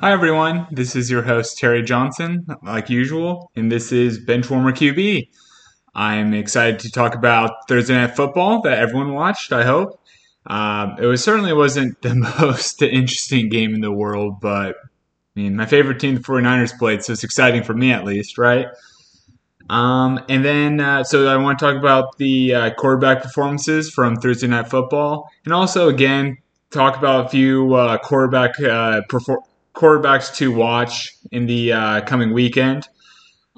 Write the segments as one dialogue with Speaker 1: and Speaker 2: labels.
Speaker 1: Hi, everyone. This is your host, Terry Johnson, like usual, and this is Benchwarmer QB. I'm excited to talk about Thursday Night Football that everyone watched, I hope. Uh, it was certainly wasn't the most interesting game in the world, but I mean, my favorite team, the 49ers, played, so it's exciting for me at least, right? Um, and then, uh, so I want to talk about the uh, quarterback performances from Thursday Night Football, and also again talk about a few uh, quarterback uh, perfor- quarterbacks to watch in the uh, coming weekend.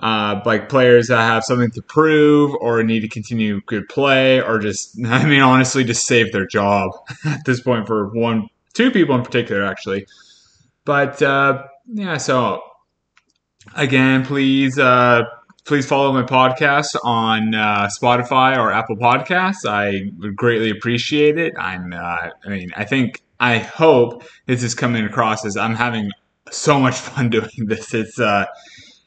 Speaker 1: Uh, like players that have something to prove or need to continue good play, or just, I mean, honestly, just save their job at this point for one, two people in particular, actually. But yeah, so again, please please follow my podcast on uh, Spotify or Apple Podcasts. I would greatly appreciate it. I'm, uh, I mean, I think, I hope this is coming across as I'm having so much fun doing this. It's, uh,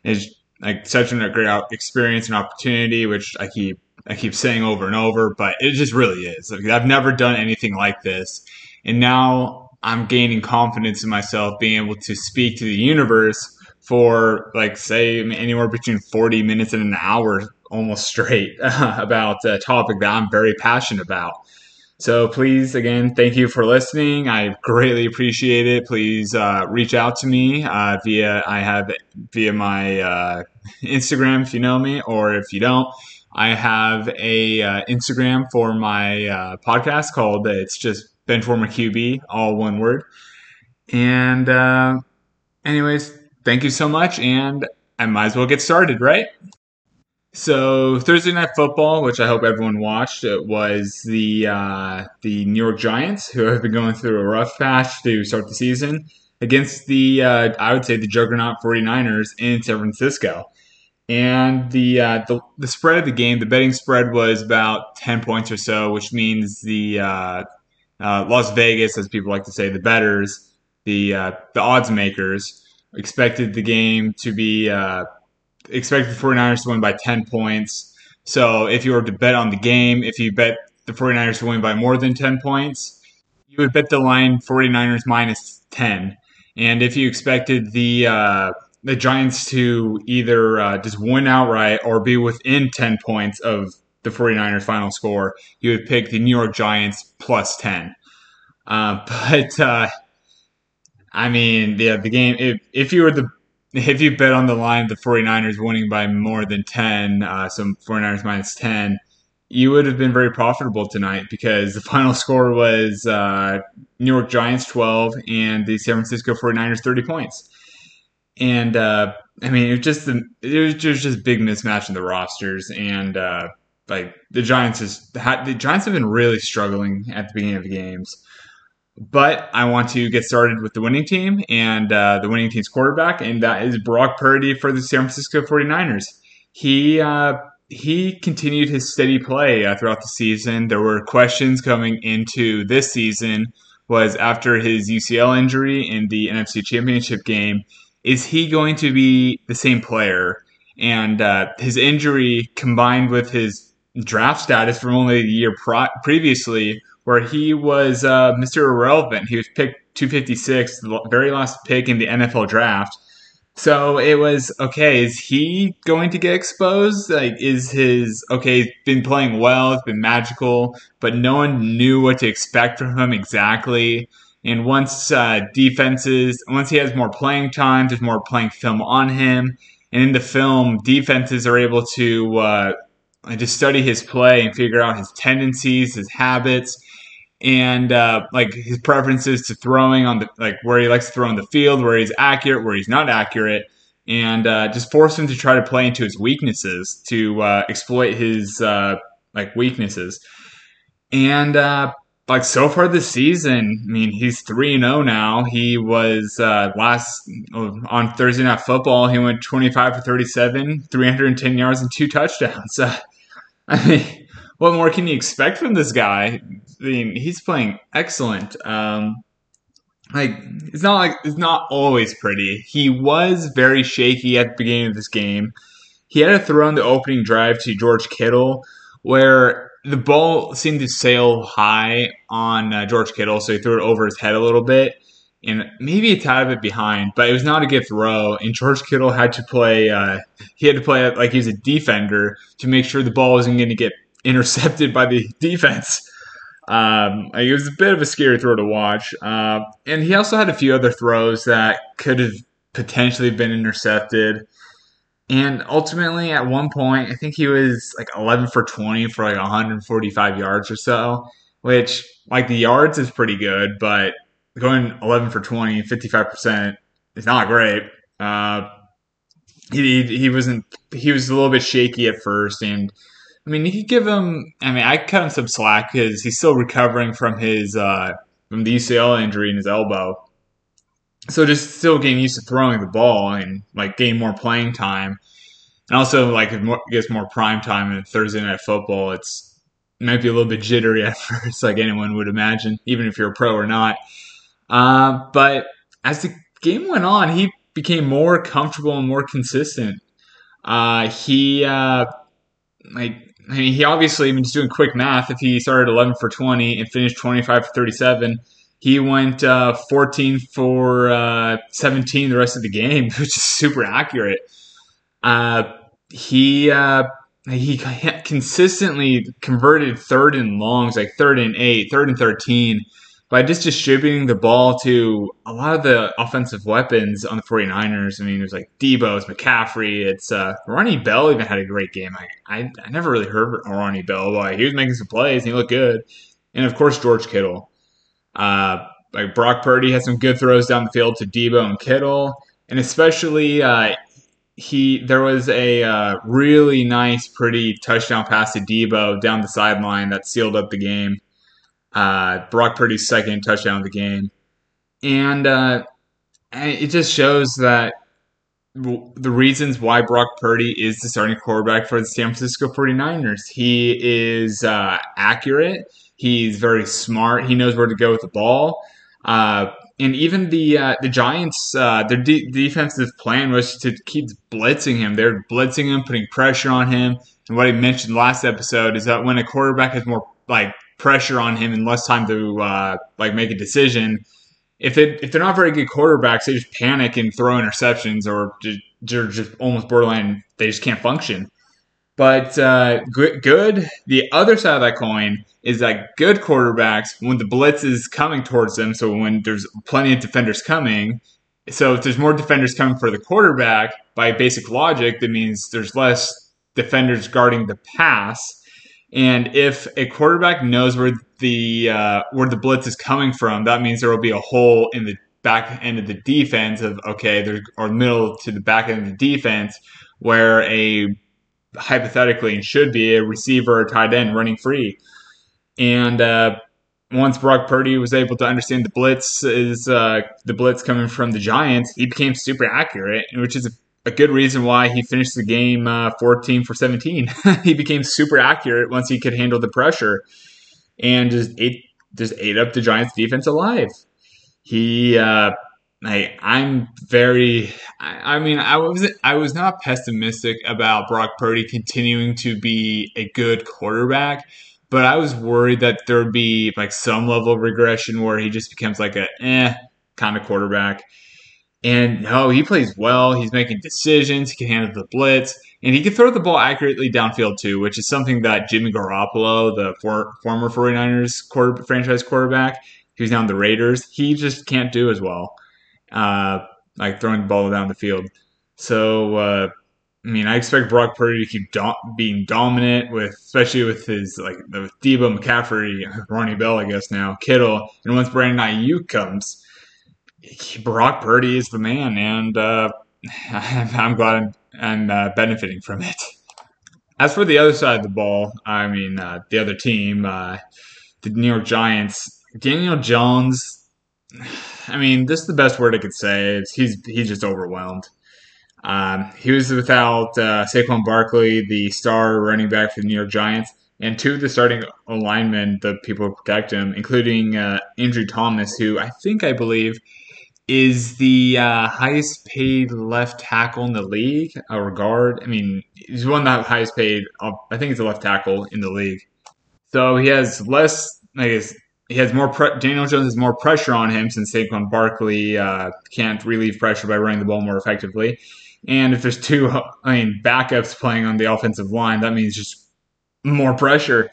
Speaker 1: it's like such a great experience and opportunity, which I keep, I keep saying over and over, but it just really is. Like, I've never done anything like this. And now I'm gaining confidence in myself, being able to speak to the universe for like say anywhere between 40 minutes and an hour almost straight about a topic that I'm very passionate about. So please, again, thank you for listening. I greatly appreciate it. Please uh, reach out to me uh, via I have via my uh, Instagram if you know me, or if you don't, I have a uh, Instagram for my uh, podcast called it's just Benchwarmer QB, all one word. And uh, anyways, thank you so much, and I might as well get started, right? So Thursday night football, which I hope everyone watched, it was the uh, the New York Giants who have been going through a rough patch to start the season against the uh, I would say the juggernaut 49ers in San Francisco. And the, uh, the the spread of the game, the betting spread was about ten points or so, which means the uh, uh, Las Vegas, as people like to say, the betters, the uh, the odds makers expected the game to be expected the 49ers to win by 10 points. So if you were to bet on the game, if you bet the 49ers to win by more than 10 points, you would bet the line 49ers minus 10. And if you expected the uh, the Giants to either uh, just win outright or be within 10 points of the 49ers final score, you would pick the New York Giants plus 10. Uh, but uh, I mean, yeah, the game. If if you were the if you bet on the line, the 49ers winning by more than 10, uh, some 49ers minus 10, you would have been very profitable tonight because the final score was uh, New York Giants 12 and the San Francisco 49ers 30 points. And uh, I mean, it was just the, it was just just big mismatch in the rosters, and uh, like the Giants is the Giants have been really struggling at the beginning of the games. But I want to get started with the winning team and uh, the winning team's quarterback, and that is Brock Purdy for the San Francisco 49ers. He uh, he continued his steady play uh, throughout the season. There were questions coming into this season was after his UCL injury in the NFC Championship game, is he going to be the same player? And uh, his injury combined with his draft status from only a year pro- previously where he was uh, Mr. Irrelevant. He was picked 256, the very last pick in the NFL draft. So it was okay. Is he going to get exposed? Like, is his okay? He's been playing well. It's been magical, but no one knew what to expect from him exactly. And once uh, defenses, once he has more playing time, there's more playing film on him. And in the film, defenses are able to uh, just study his play and figure out his tendencies, his habits, and uh, like his preferences to throwing on the like where he likes to throw in the field, where he's accurate, where he's not accurate, and uh, just force him to try to play into his weaknesses to uh, exploit his uh, like weaknesses. And uh, like so far this season, I mean, he's three and zero oh now. He was uh, last on Thursday Night Football. He went twenty five for thirty seven, three hundred and ten yards, and two touchdowns. I mean what more can you expect from this guy? I mean, he's playing excellent. Um, like it's not like it's not always pretty. He was very shaky at the beginning of this game. He had a throw on the opening drive to George Kittle where the ball seemed to sail high on uh, George Kittle, so he threw it over his head a little bit. and maybe a tad bit behind, but it was not a good throw. And George Kittle had to play. Uh, he had to play like he was a defender to make sure the ball wasn't going to get intercepted by the defense. Um, it was a bit of a scary throw to watch. Uh, and he also had a few other throws that could have potentially been intercepted. And ultimately, at one point, I think he was like 11 for 20 for like 145 yards or so, which, like, the yards is pretty good, but going 11 for 20, 55% is not great. Uh, he, he wasn't, he was a little bit shaky at first. And I mean, you could give him, I mean, I cut him some slack because he's still recovering from his, uh, from the UCL injury in his elbow. So just still getting used to throwing the ball and like getting more playing time. And also, like, it gets more prime time in Thursday night football. It's it might be a little bit jittery at first, like anyone would imagine, even if you're a pro or not. Uh, but as the game went on, he became more comfortable and more consistent. Uh, he uh, like I mean, he obviously, I mean, just doing quick math, if he started 11 for 20 and finished 25 for 37, he went uh, 14 for uh, 17 the rest of the game, which is super accurate. Uh, he uh, he consistently converted third and longs, like third and eight, third and 13 by just distributing the ball to a lot of the offensive weapons on the 49ers. I mean, there's like Deebo, it's McCaffrey, it's uh, Ronnie Bell even had a great game. I, I, I never really heard Ronnie Bell, but he was making some plays and he looked good. And of course, George Kittle. Uh, like Brock Purdy had some good throws down the field to Deebo and Kittle, and especially uh, he there was a uh, really nice, pretty touchdown pass to Deebo down the sideline that sealed up the game uh, Brock Purdy's second touchdown of the game. And uh, it just shows that the reasons why Brock Purdy is the starting quarterback for the San Francisco 49ers. He is uh, accurate. He's very smart. He knows where to go with the ball. Uh, and even the uh, the Giants, uh, their de- defensive plan was to keep blitzing him. They're blitzing him, putting pressure on him. And what I mentioned last episode is that when a quarterback is more like pressure on him and less time to uh, like make a decision. If it if they're not very good quarterbacks, they just panic and throw interceptions, or they're just almost borderline. They just can't function. But uh, good, good. The other side of that coin is that good quarterbacks, when the blitz is coming towards them, so when there's plenty of defenders coming, so if there's more defenders coming for the quarterback, by basic logic, that means there's less defenders guarding the pass. And if a quarterback knows where the uh, where the blitz is coming from, that means there will be a hole in the back end of the defense of okay, there's or middle to the back end of the defense where a hypothetically and should be a receiver or tight end running free. And uh, once Brock Purdy was able to understand the blitz is uh, the blitz coming from the Giants, he became super accurate, which is a a good reason why he finished the game uh, 14 for 17. he became super accurate once he could handle the pressure and just ate just ate up the Giants defense alive. He uh, I, I'm very. I, I, mean, I was I was not pessimistic about Brock Purdy continuing to be a good quarterback, but I was worried that there would be like some level of regression where he just becomes like a eh kind of quarterback. And no, he plays well. He's making decisions. He can handle the blitz, and he can throw the ball accurately downfield too, which is something that Jimmy Garoppolo, the for, former 49ers quarter, franchise quarterback, who's now in the Raiders, he just can't do as well, uh, like throwing the ball down the field. So, uh, I mean, I expect Brock Purdy to keep do- being dominant with, especially with his like with Deebo McCaffrey, Ronnie Bell, I guess now Kittle, and once Brandon Aiyuk comes Brock Purdy is the man, and uh, I'm glad I'm, I'm uh, benefiting from it. As for the other side of the ball, I mean, uh, the other team, uh, the New York Giants, Daniel Jones. I mean, this is the best word I could say. Is he's he's just overwhelmed. Um, he was without uh, Saquon Barkley, the star running back for the New York Giants, and two of the starting linemen, the people who protect him, including uh, Andrew Thomas, who I think I believe is the uh, highest paid left tackle in the league or guard. I mean, he's one of the highest paid. I think he's a left tackle in the league. So he has less. I guess he has more. Pre- Daniel Jones has more pressure on him since Saquon Barkley uh, can't relieve pressure by running the ball more effectively. And if there's two, I mean, backups playing on the offensive line, that means just more pressure.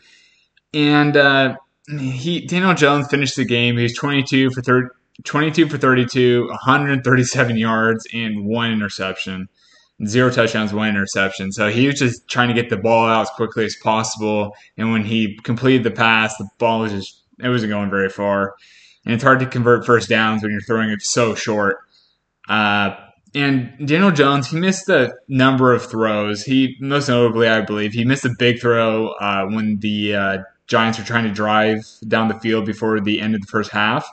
Speaker 1: And uh, he Daniel Jones finished the game. He was 22 for 30, 22 for 32, 137 yards, and one interception. Zero touchdowns, one interception. So he was just trying to get the ball out as quickly as possible. And when he completed the pass, the ball was just it wasn't going very far. And it's hard to convert first downs when you're throwing it so short. Uh, and Daniel Jones, he missed a number of throws. He most notably, I believe, he missed a big throw uh, when the uh, Giants were trying to drive down the field before the end of the first half,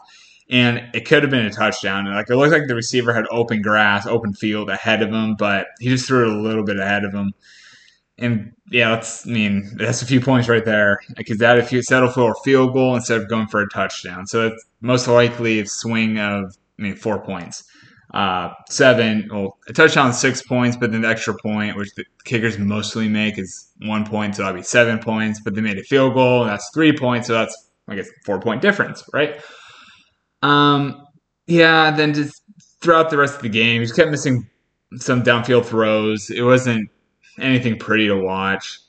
Speaker 1: and it could have been a touchdown. Like it looked like the receiver had open grass, open field ahead of him, but he just threw it a little bit ahead of him. And yeah, that's I mean that's a few points right there because that if you settle for a field goal instead of going for a touchdown, so it's most likely a swing of I mean four points uh, seven. Well, a touchdown six points, but then the extra point, which the kickers mostly make, is one point, so that'd be seven points. But they made a field goal, and that's three points, so that's I guess four point difference, right? Um, yeah. Then just throughout the rest of the game, he kept missing some downfield throws. It wasn't anything pretty to watch.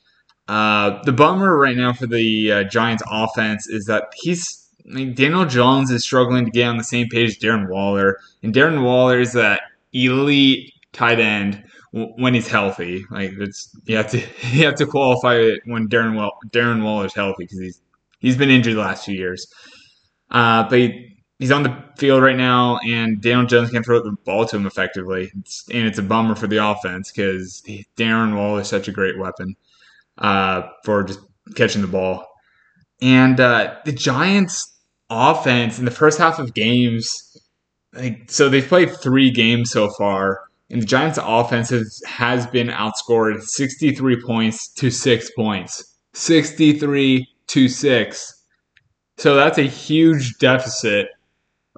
Speaker 1: Uh, the bummer right now for the uh, Giants offense is that he's I mean, Daniel Jones is struggling to get on the same page as Darren Waller, and Darren Waller is that elite tight end when he's healthy. Like it's you have to you have to qualify it when Darren well Darren Waller's healthy because he's he's been injured the last few years. Uh, but he's on the field right now, and Daniel Jones can't throw the ball to him effectively, it's, and it's a bummer for the offense because Darren Waller is such a great weapon uh, for just catching the ball. And uh, the Giants offense in the first half of games, like so they've played three games so far, and the Giants' offense has, has been outscored 63 points to six points. 63 to six. So that's a huge deficit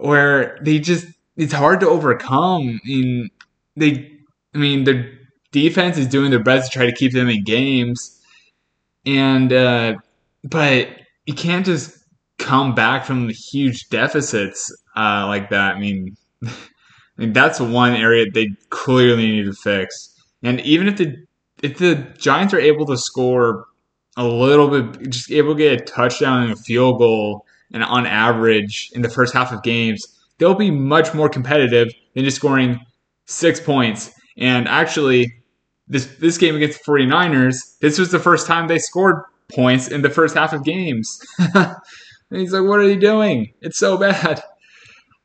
Speaker 1: where they just it's hard to overcome. In they, I mean, their defense is doing their best to try to keep them in games, and uh, but you can't just come back from huge deficits uh, like that. I mean, I mean, that's one area they clearly need to fix. And even if the if the Giants are able to score a little bit, just able to get a touchdown and a field goal, and on average in the first half of games, they'll be much more competitive than just scoring six points. And actually, this this game against the 49ers, this was the first time they scored points in the first half of games. And he's like, "What are you doing? It's so bad."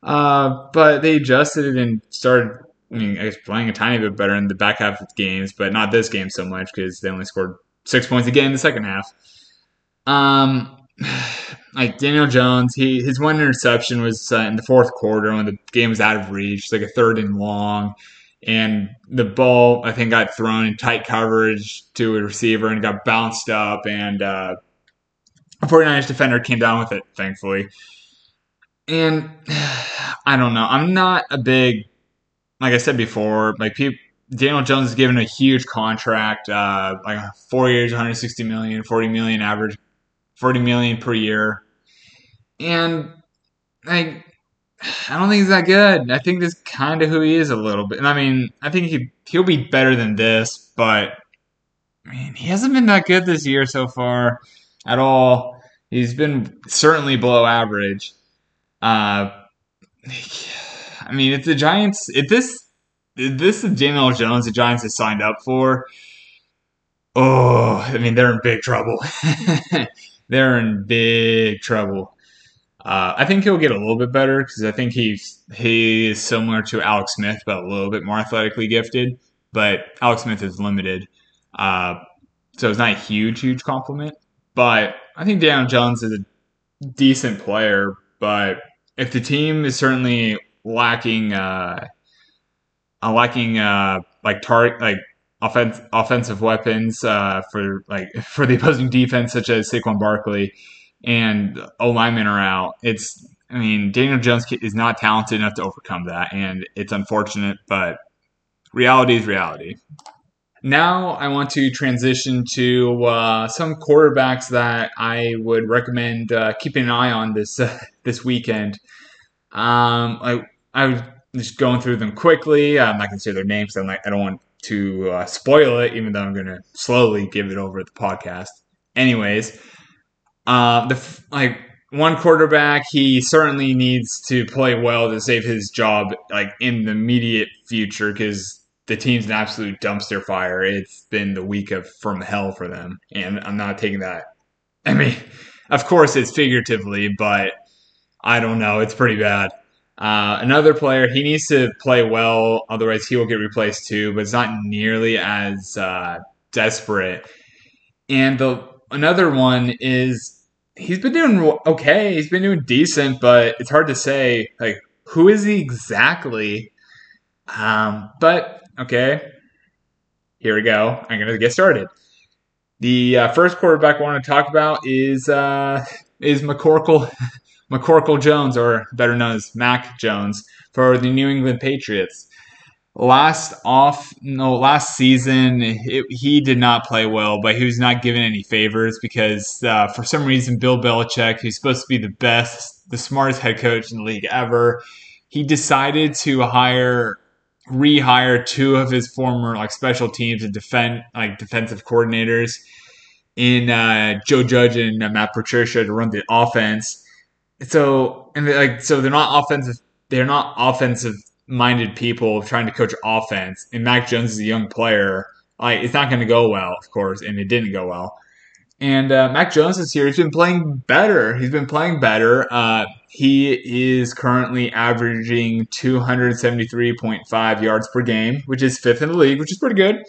Speaker 1: Uh, but they adjusted it and started. I mean, I guess playing a tiny bit better in the back half of games, but not this game so much because they only scored six points again in the second half. Um, like Daniel Jones, he his one interception was uh, in the fourth quarter when the game was out of reach, like a third and long, and the ball I think got thrown in tight coverage to a receiver and got bounced up, and uh, a 49ers defender came down with it, thankfully. And I don't know. I'm not a big, like I said before, like people, Daniel Jones is given a huge contract, uh, like four years, 160 million, 40 million average, 40 million per year. And I, I don't think he's that good. I think that's kind of who he is a little bit. And I mean, I think he he'll be better than this, but I mean, he hasn't been that good this year so far at all. He's been certainly below average. Uh, I mean, if the Giants, if this, if this is Daniel Jones, the Giants have signed up for. Oh, I mean, they're in big trouble. they're in big trouble. Uh, I think he'll get a little bit better because I think he's he is similar to Alex Smith, but a little bit more athletically gifted. But Alex Smith is limited, uh, so it's not a huge, huge compliment. But I think Daniel Jones is a decent player. But if the team is certainly lacking, uh, uh lacking uh, like tar- like offense offensive weapons uh, for like for the opposing defense, such as Saquon Barkley and O linemen are out. It's I mean Daniel Jones is not talented enough to overcome that, and it's unfortunate, but reality is reality. now I want to transition to uh, some quarterbacks that I would recommend uh, keeping an eye on this uh, this weekend. Um, I I was just going through them quickly. I'm not going to say their names. I'm like I don't want to uh, spoil it, even though I'm going to slowly give it over the podcast. Anyways, uh, the like one quarterback, he certainly needs to play well to save his job, like in the immediate future, because the team's an absolute dumpster fire. It's been the week of from hell for them, and I'm not taking that. I mean, of course it's figuratively, but I don't know. It's pretty bad. Uh, another player, he needs to play well, otherwise he will get replaced too. But it's not nearly as uh, desperate. And the another one is he's been doing okay. He's been doing decent, but it's hard to say like who is he exactly. Um, but okay, here we go. I'm gonna get started. The uh, first quarterback I want to talk about is uh, is McCorkle McCorkle Jones, or better known as Mac Jones, for the New England Patriots. Last off, no, last season it, he did not play well, but he was not given any favors because uh, for some reason Bill Belichick, who's supposed to be the best, the smartest head coach in the league ever, he decided to hire rehire two of his former like special teams and defend like defensive coordinators in uh, Joe Judge and uh, Matt Patricia to run the offense. So and like so they're not offensive. They're not offensive minded people trying to coach offense. And Mac Jones is a young player. Like it's not going to go well, of course, and it didn't go well. And uh, Mac Jones is here. he's been playing better. He's been playing better. Uh, he is currently averaging 273.5 yards per game, which is fifth in the league, which is pretty good.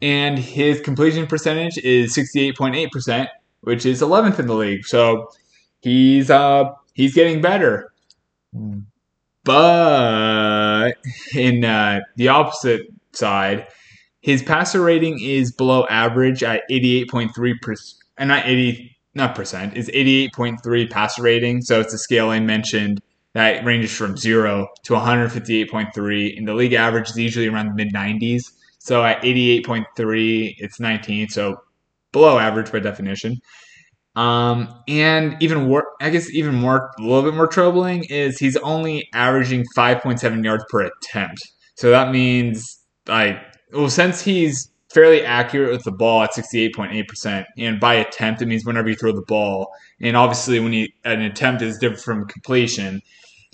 Speaker 1: And his completion percentage is 68.8%, which is 11th in the league. So he's uh, he's getting better. But in uh, the opposite side, his passer rating is below average at 88.3 percent, and not 80, not percent, is 88.3 passer rating. So it's a scale I mentioned that ranges from zero to 158.3. And the league average is usually around the mid 90s. So at 88.3, it's 19, so below average by definition. Um, and even more, I guess, even more, a little bit more troubling is he's only averaging 5.7 yards per attempt. So that means, like, well, since he's fairly accurate with the ball at 68.8%, and by attempt, it means whenever you throw the ball. And obviously, when you, an attempt is different from completion.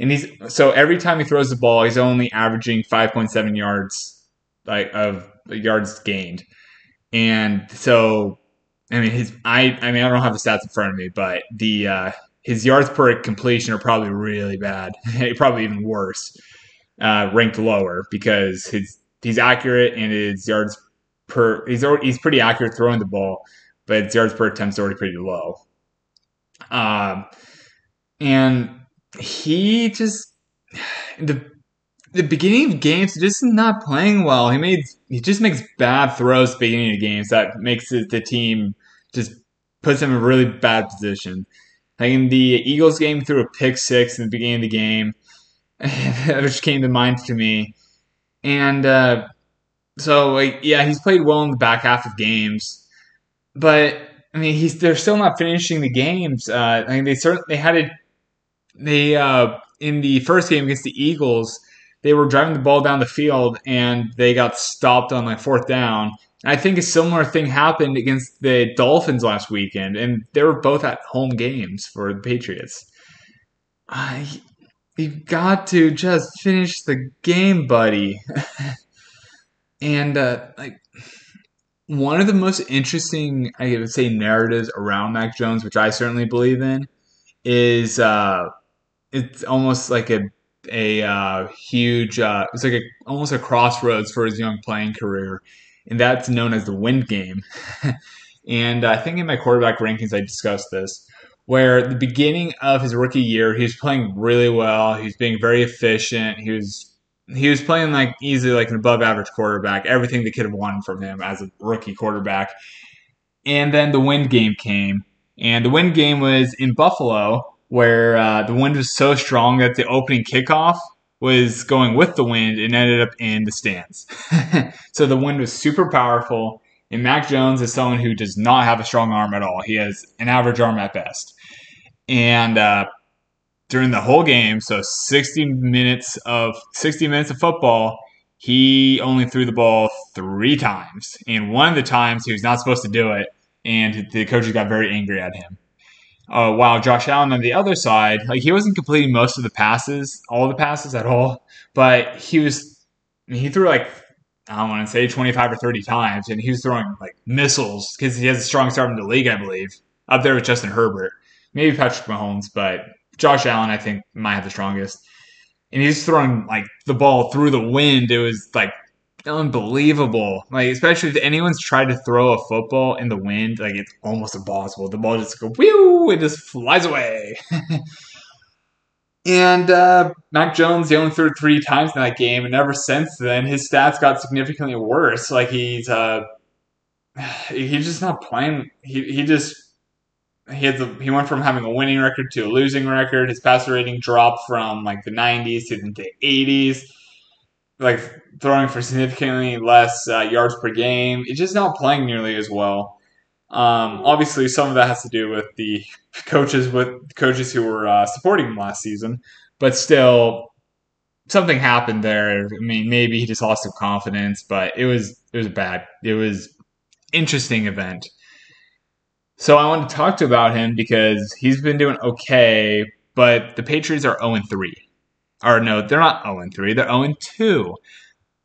Speaker 1: And he's, so every time he throws the ball, he's only averaging 5.7 yards, like, of yards gained. And so I mean, his I I mean I don't have the stats in front of me, but the uh, his yards per completion are probably really bad, probably even worse, uh, ranked lower because his he's accurate and his yards per he's he's pretty accurate throwing the ball, but his yards per attempt is already pretty low. Um, and he just the the beginning of games just not playing well. He made he just makes bad throws beginning of games that makes the team just puts him in a really bad position. Like in the Eagles game, threw a pick six in the beginning of the game, which came to mind to me. And uh, so, like, yeah, he's played well in the back half of games, but I mean, he's they're still not finishing the games. Uh, I mean, they certainly they had it. They uh, in the first game against the Eagles, they were driving the ball down the field and they got stopped on like fourth down I think a similar thing happened against the Dolphins last weekend, and they were both at home games for the Patriots. I, you've got to just finish the game, buddy. and uh, like one of the most interesting, I would say, narratives around Mac Jones, which I certainly believe in, is uh, it's almost like a a uh, huge, uh, it's like a almost a crossroads for his young playing career and that's known as the wind game. and I think in my quarterback rankings, I discussed this, where the beginning of his rookie year, he was playing really well. He was being very efficient. He was he was playing like easily like an above average quarterback. Everything they could have won from him as a rookie quarterback. And then the wind game came, and the wind game was in Buffalo, where uh, the wind was so strong that the opening kickoff was going with the wind and ended up in the stands. so the wind was super powerful. And Mac Jones is someone who does not have a strong arm at all. He has an average arm at best. And uh, during the whole game, so 60 minutes of 60 minutes of football, he only threw the ball three times. And one of the times he was not supposed to do it, and the coaches got very angry at him. Uh, while Josh Allen on the other side, like he wasn't completing most of the passes, all the passes at all, but he was he threw like I don't want to say 25 or 30 times, and he was throwing like missiles because he has the strongest arm in the league, I believe, up there with Justin Herbert, maybe Patrick Mahomes, but Josh Allen I think might have the strongest. And he's throwing like the ball through the wind. It was like unbelievable. Like especially if anyone's tried to throw a football in the wind, like it's almost impossible. The ball just go whew, it just flies away. and uh, Mac Jones, he only threw three times in that game, and ever since then, his stats got significantly worse. Like he's uh, he's just not playing. He he just he had the, he went from having a winning record to a losing record. His passer rating dropped from like the 90s to the 80s like throwing for significantly less uh, yards per game. He's just not playing nearly as well. Um, obviously, some of that has to do with the coaches with coaches who were uh, supporting him last season, but still, something happened there. I mean, maybe he just lost some confidence, but it was it was bad. It was interesting event. So I want to talk to about him because he's been doing okay, but the Patriots are 0 3 or no, they're not 0 3, they're 0 2.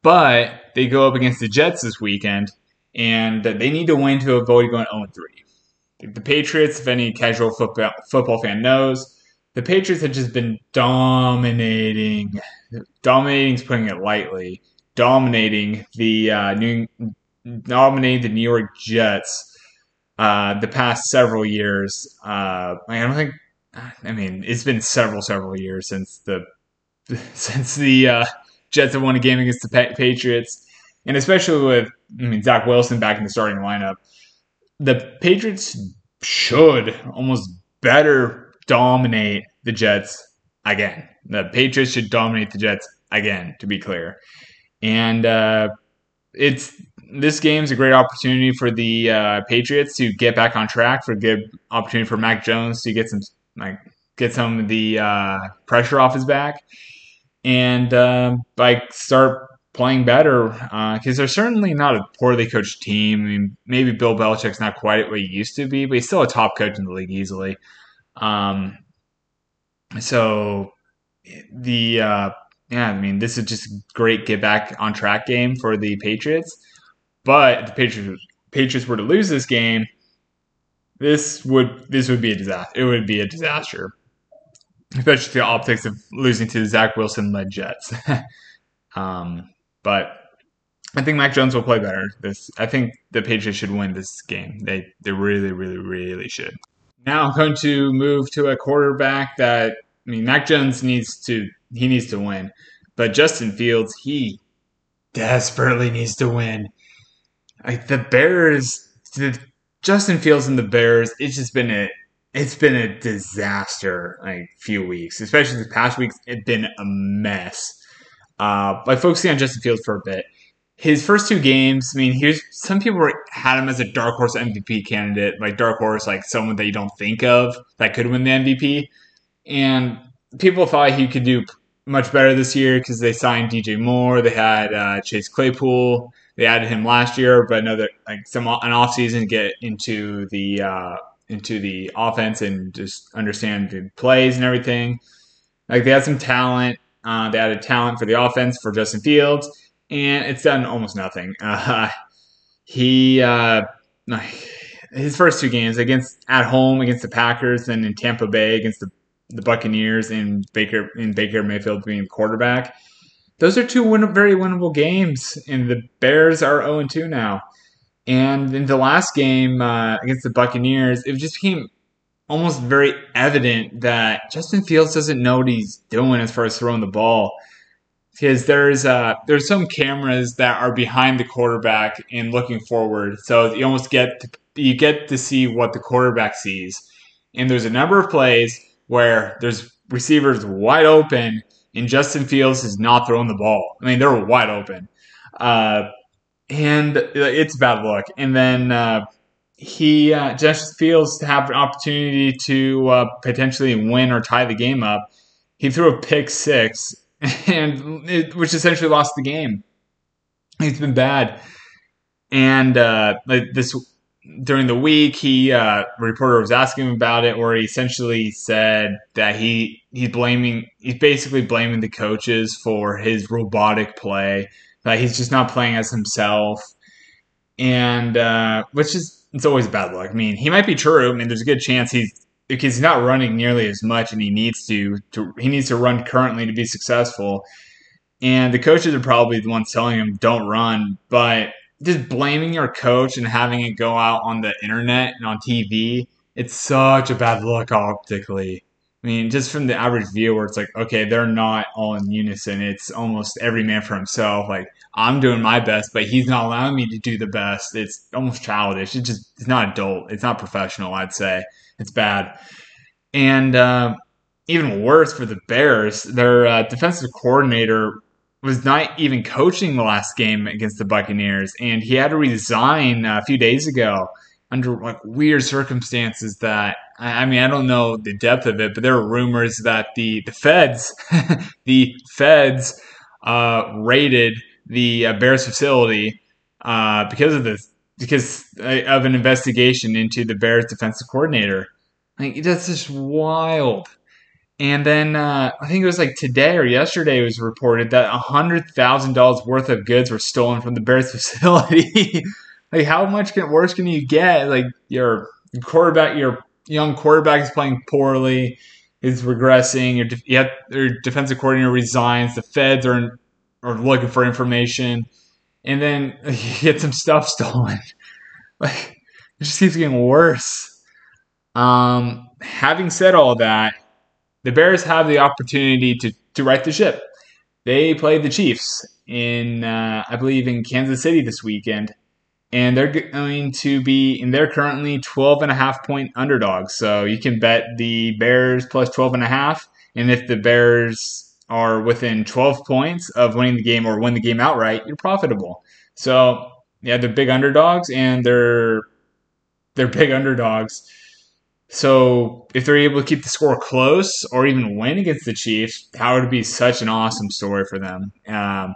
Speaker 1: But they go up against the Jets this weekend, and they need to win to avoid going 0 3. The Patriots, if any casual football, football fan knows, the Patriots have just been dominating. Dominating is putting it lightly. Dominating the uh, New, dominating the New York Jets uh, the past several years. Uh, I don't think. I mean, it's been several, several years since the since the uh, Jets have won a game against the Patriots, and especially with I mean Zach Wilson back in the starting lineup, the Patriots should almost better dominate the Jets again. The Patriots should dominate the Jets again, to be clear, and uh, it's this game's a great opportunity for the uh, Patriots to get back on track. For a good opportunity for Mac Jones to get some like get some of the uh, pressure off his back, and uh, like start playing better because uh, they're certainly not a poorly coached team. I mean, maybe Bill Belichick's not quite what he used to be, but he's still a top coach in the league easily. Um, so the uh, yeah, I mean, this is just a great get back on track game for the Patriots. But if the Patriots Patriots were to lose this game, this would this would be a disaster. It would be a disaster especially the optics of losing to Zach Wilson led Jets. um, but I think Mac Jones will play better. This I think the Patriots should win this game. They they really really really should. Now I'm going to move to a quarterback that I mean Mac Jones needs to he needs to win, but Justin Fields he desperately needs to win. Like the Bears, the Justin Fields and the Bears, it's just been a it's been a disaster like few weeks, especially the past weeks. It's been a mess. Uh, by focusing on Justin Fields for a bit, his first two games. I mean, here's some people had him as a dark horse MVP candidate, like dark horse, like someone that you don't think of that could win the MVP. And people thought he could do much better this year because they signed DJ Moore. They had uh, Chase Claypool. They added him last year, but another like some an offseason get into the uh, into the offense and just understand the plays and everything. Like they had some talent. Uh, they added talent for the offense for Justin Fields, and it's done almost nothing. Uh, he uh, his first two games against at home against the Packers and in Tampa Bay against the, the Buccaneers and Baker in Baker Mayfield being quarterback. Those are two win- very winnable games, and the Bears are 0 2 now. And in the last game uh, against the Buccaneers, it just became almost very evident that Justin Fields doesn't know what he's doing as far as throwing the ball. Because there's uh, there's some cameras that are behind the quarterback and looking forward, so you almost get to, you get to see what the quarterback sees. And there's a number of plays where there's receivers wide open, and Justin Fields is not throwing the ball. I mean, they're wide open. Uh, and it's bad luck. And then uh, he uh, just feels to have an opportunity to uh, potentially win or tie the game up. He threw a pick six, and it, which essentially lost the game. He's been bad, and uh, this during the week, he uh, reporter was asking him about it, where he essentially said that he he's blaming he's basically blaming the coaches for his robotic play, that he's just not playing as himself, and uh, which is it's always bad luck. I mean, he might be true. I mean, there's a good chance he's because he's not running nearly as much, and he needs to, to he needs to run currently to be successful. And the coaches are probably the ones telling him don't run, but just blaming your coach and having it go out on the internet and on TV, it's such a bad look optically. I mean, just from the average viewer, it's like, okay, they're not all in unison. It's almost every man for himself. Like, I'm doing my best, but he's not allowing me to do the best. It's almost childish. It's just, it's not adult. It's not professional, I'd say. It's bad. And uh, even worse for the Bears, their uh, defensive coordinator was not even coaching the last game against the Buccaneers, and he had to resign a few days ago under like weird circumstances. That I mean, I don't know the depth of it, but there were rumors that the the feds, the feds, uh, raided the uh, Bears facility uh, because of this, because uh, of an investigation into the Bears defensive coordinator. Like that's just wild. And then uh, I think it was like today or yesterday it was reported that hundred thousand dollars worth of goods were stolen from the Bears facility. Like how much can, worse can you get? Like your quarterback, your young quarterback is playing poorly, is regressing. Your, you your defensive coordinator resigns. The feds are in, are looking for information, and then you get some stuff stolen. Like it just keeps getting worse. Um, having said all that the Bears have the opportunity to, to right the ship. They play the Chiefs in, uh, I believe, in Kansas City this weekend. And they're going to be, and they're currently 12 and a half point underdogs. So you can bet the Bears plus 12 and a half. And if the Bears are within 12 points of winning the game or win the game outright, you're profitable. So yeah, they're big underdogs and they're, they're big underdogs so if they're able to keep the score close or even win against the Chiefs, that would be such an awesome story for them. Um,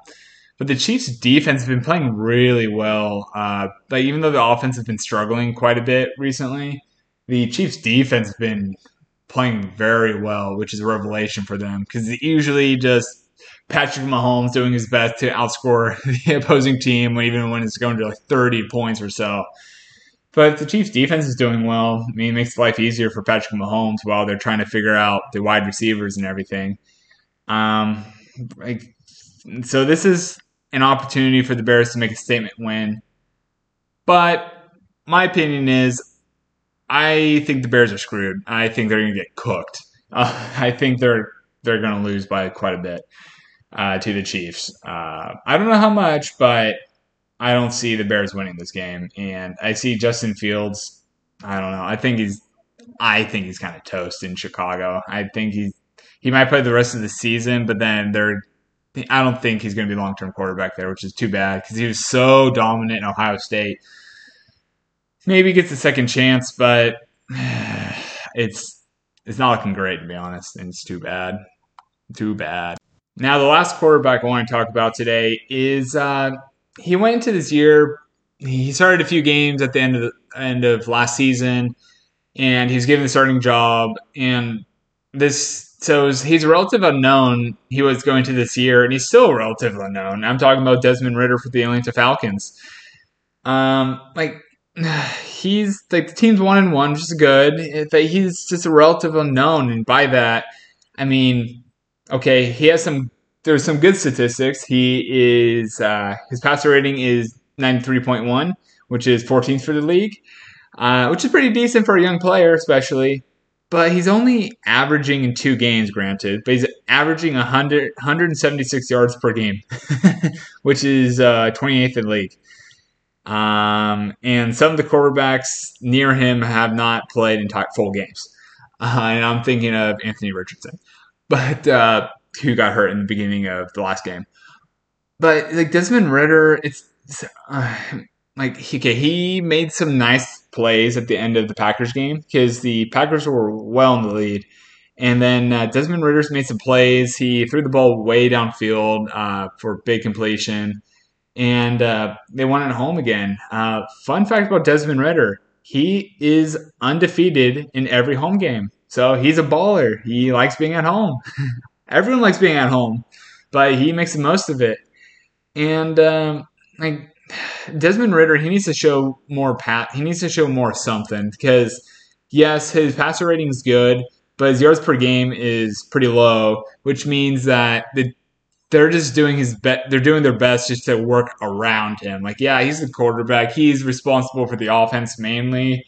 Speaker 1: but the Chiefs' defense has been playing really well. Uh, but even though the offense has been struggling quite a bit recently, the Chiefs' defense has been playing very well, which is a revelation for them because usually just Patrick Mahomes doing his best to outscore the opposing team, even when it's going to like 30 points or so. But the Chiefs' defense is doing well. I mean, it makes life easier for Patrick Mahomes while they're trying to figure out the wide receivers and everything. Um, like, so this is an opportunity for the Bears to make a statement win. But my opinion is, I think the Bears are screwed. I think they're going to get cooked. Uh, I think they're they're going to lose by quite a bit uh, to the Chiefs. Uh, I don't know how much, but I don't see the Bears winning this game, and I see Justin Fields. I don't know. I think he's. I think he's kind of toast in Chicago. I think he's. He might play the rest of the season, but then they're. I don't think he's going to be long term quarterback there, which is too bad because he was so dominant in Ohio State. Maybe gets a second chance, but it's it's not looking great to be honest, and it's too bad. Too bad. Now, the last quarterback I want to talk about today is uh, he went into this year. He started a few games at the end of the end of last season, and he's given the starting job. And this, so he's relative unknown. He was going to this year, and he's still relative unknown. I'm talking about Desmond Ridder for the Atlanta Falcons. Um, like he's like the team's one and one, which is good. But he's just a relative unknown, and by that, I mean, okay, he has some there's some good statistics. He is uh, his passer rating is 93.1, which is 14th for the league, uh, which is pretty decent for a young player, especially. But he's only averaging in two games, granted, but he's averaging 100, 176 yards per game, which is uh, 28th in the league. Um, and some of the quarterbacks near him have not played entire full games. Uh, and I'm thinking of Anthony Richardson. But uh, who got hurt in the beginning of the last game. But like Desmond Ridder, it's, it's like okay, he made some nice plays at the end of the Packers game because the Packers were well in the lead. And then uh, Desmond Ridder's made some plays. He threw the ball way downfield uh, for big completion, and uh, they won at home again. Uh, fun fact about Desmond Ridder: he is undefeated in every home game. So he's a baller. He likes being at home. Everyone likes being at home, but he makes the most of it. And um, like Desmond Ridder, he needs to show more pat. He needs to show more something because yes, his passer rating is good, but his yards per game is pretty low, which means that the, they're just doing his bet. They're doing their best just to work around him. Like, yeah, he's the quarterback. He's responsible for the offense mainly,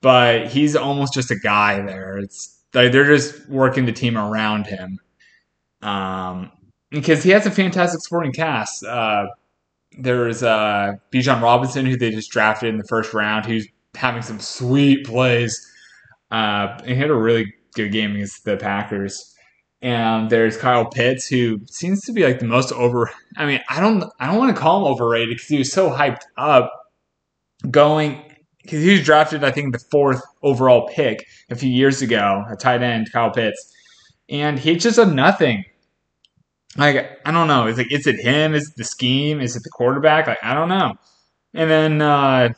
Speaker 1: but he's almost just a guy there. It's like they're just working the team around him. Um, because he has a fantastic sporting cast. Uh, there's uh, Bijan Robinson, who they just drafted in the first round, who's having some sweet plays. Uh, and he had a really good game against the Packers. And there's Kyle Pitts, who seems to be like the most over. I mean, I don't, I don't want to call him overrated because he was so hyped up going because he was drafted, I think, the fourth overall pick a few years ago, a tight end, Kyle Pitts, and he just done nothing. Like I don't know, It's like is it him? Is it the scheme? Is it the quarterback? Like I don't know. And then uh,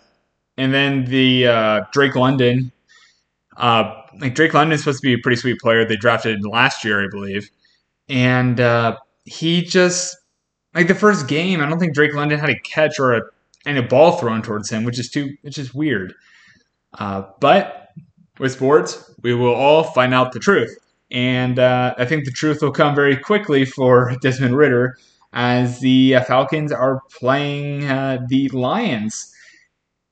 Speaker 1: and then the uh, Drake London, uh, like Drake London is supposed to be a pretty sweet player. They drafted last year, I believe, and uh, he just like the first game. I don't think Drake London had a catch or a and a ball thrown towards him, which is too, which is weird. Uh, but with sports, we will all find out the truth, and uh, I think the truth will come very quickly for Desmond Ridder as the uh, Falcons are playing uh, the Lions.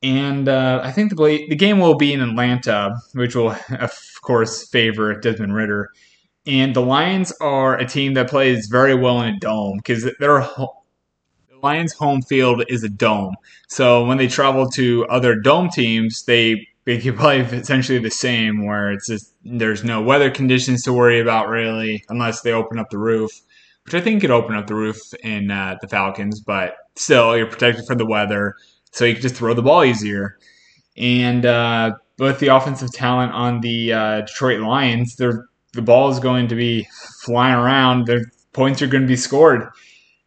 Speaker 1: And uh, I think the, the game will be in Atlanta, which will, of course, favor Desmond Ridder. And the Lions are a team that plays very well in a dome because they're Lions' home field is a dome. So when they travel to other dome teams, they they can play essentially the same, where it's just there's no weather conditions to worry about really, unless they open up the roof, which I think could open up the roof in uh, the Falcons. But still, you're protected from the weather, so you can just throw the ball easier. And uh, both the offensive talent on the uh, Detroit Lions, the ball is going to be flying around. The points are going to be scored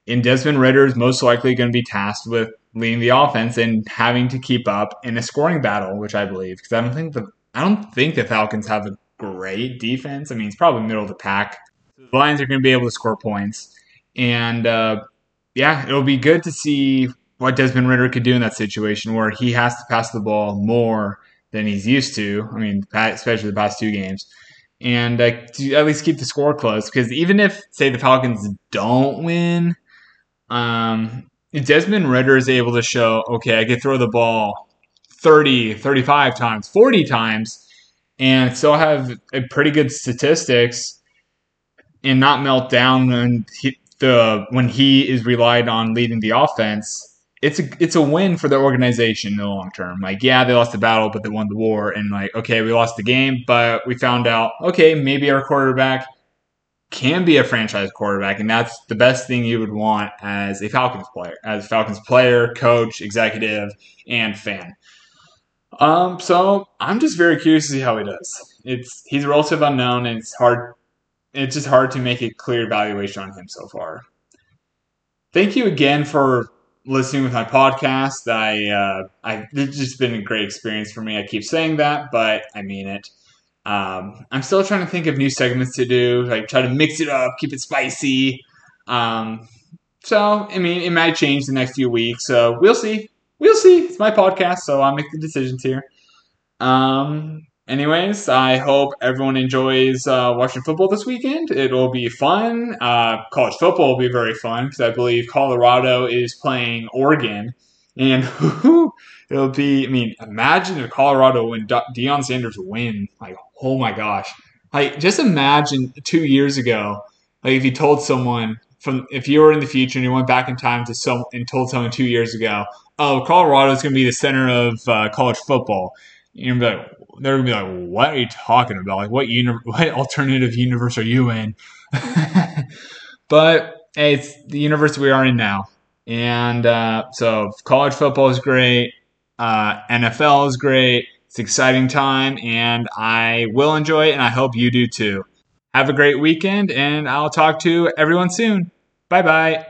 Speaker 1: and Desmond Ridder is most likely going to be tasked with leading the offense and having to keep up in a scoring battle, which I believe because I don't think the I don't think the Falcons have a great defense. I mean, it's probably middle of the pack. The Lions are going to be able to score points, and uh, yeah, it'll be good to see what Desmond Ridder could do in that situation where he has to pass the ball more than he's used to. I mean, especially the past two games. And uh, to at least keep the score close because even if, say, the Falcons don't win, um, Desmond Ridder is able to show, okay, I can throw the ball 30, 35 times, 40 times, and still have a pretty good statistics and not melt down when he, the when he is relied on leading the offense. It's a it's a win for the organization in the long term. Like, yeah, they lost the battle, but they won the war. And like, okay, we lost the game, but we found out, okay, maybe our quarterback can be a franchise quarterback, and that's the best thing you would want as a Falcons player, as a Falcons player, coach, executive, and fan. Um, so I'm just very curious to see how he does. It's he's a relative unknown, and it's hard. It's just hard to make a clear evaluation on him so far. Thank you again for listening with my podcast. I, uh, I it's just been a great experience for me. I keep saying that, but I mean it. Um, I'm still trying to think of new segments to do, like try to mix it up, keep it spicy. Um, so, I mean, it might change the next few weeks. So we'll see. We'll see. It's my podcast, so I'll make the decisions here. Um, anyways, I hope everyone enjoys uh, watching football this weekend. It'll be fun. Uh, college football will be very fun because I believe Colorado is playing Oregon. And it'll be, I mean, imagine if Colorado when Deion Sanders win. Like, oh my gosh. Like just imagine two years ago, like if you told someone from if you were in the future and you went back in time to some and told someone two years ago, oh, Colorado is going to be the center of uh, college football. You're gonna be like, they're gonna be like, what are you talking about? Like, what uni- what alternative universe are you in? But it's the universe we are in now. And uh, so college football is great, uh, NFL is great. It's exciting time, and I will enjoy it, and I hope you do too. Have a great weekend, and I'll talk to everyone soon. Bye bye.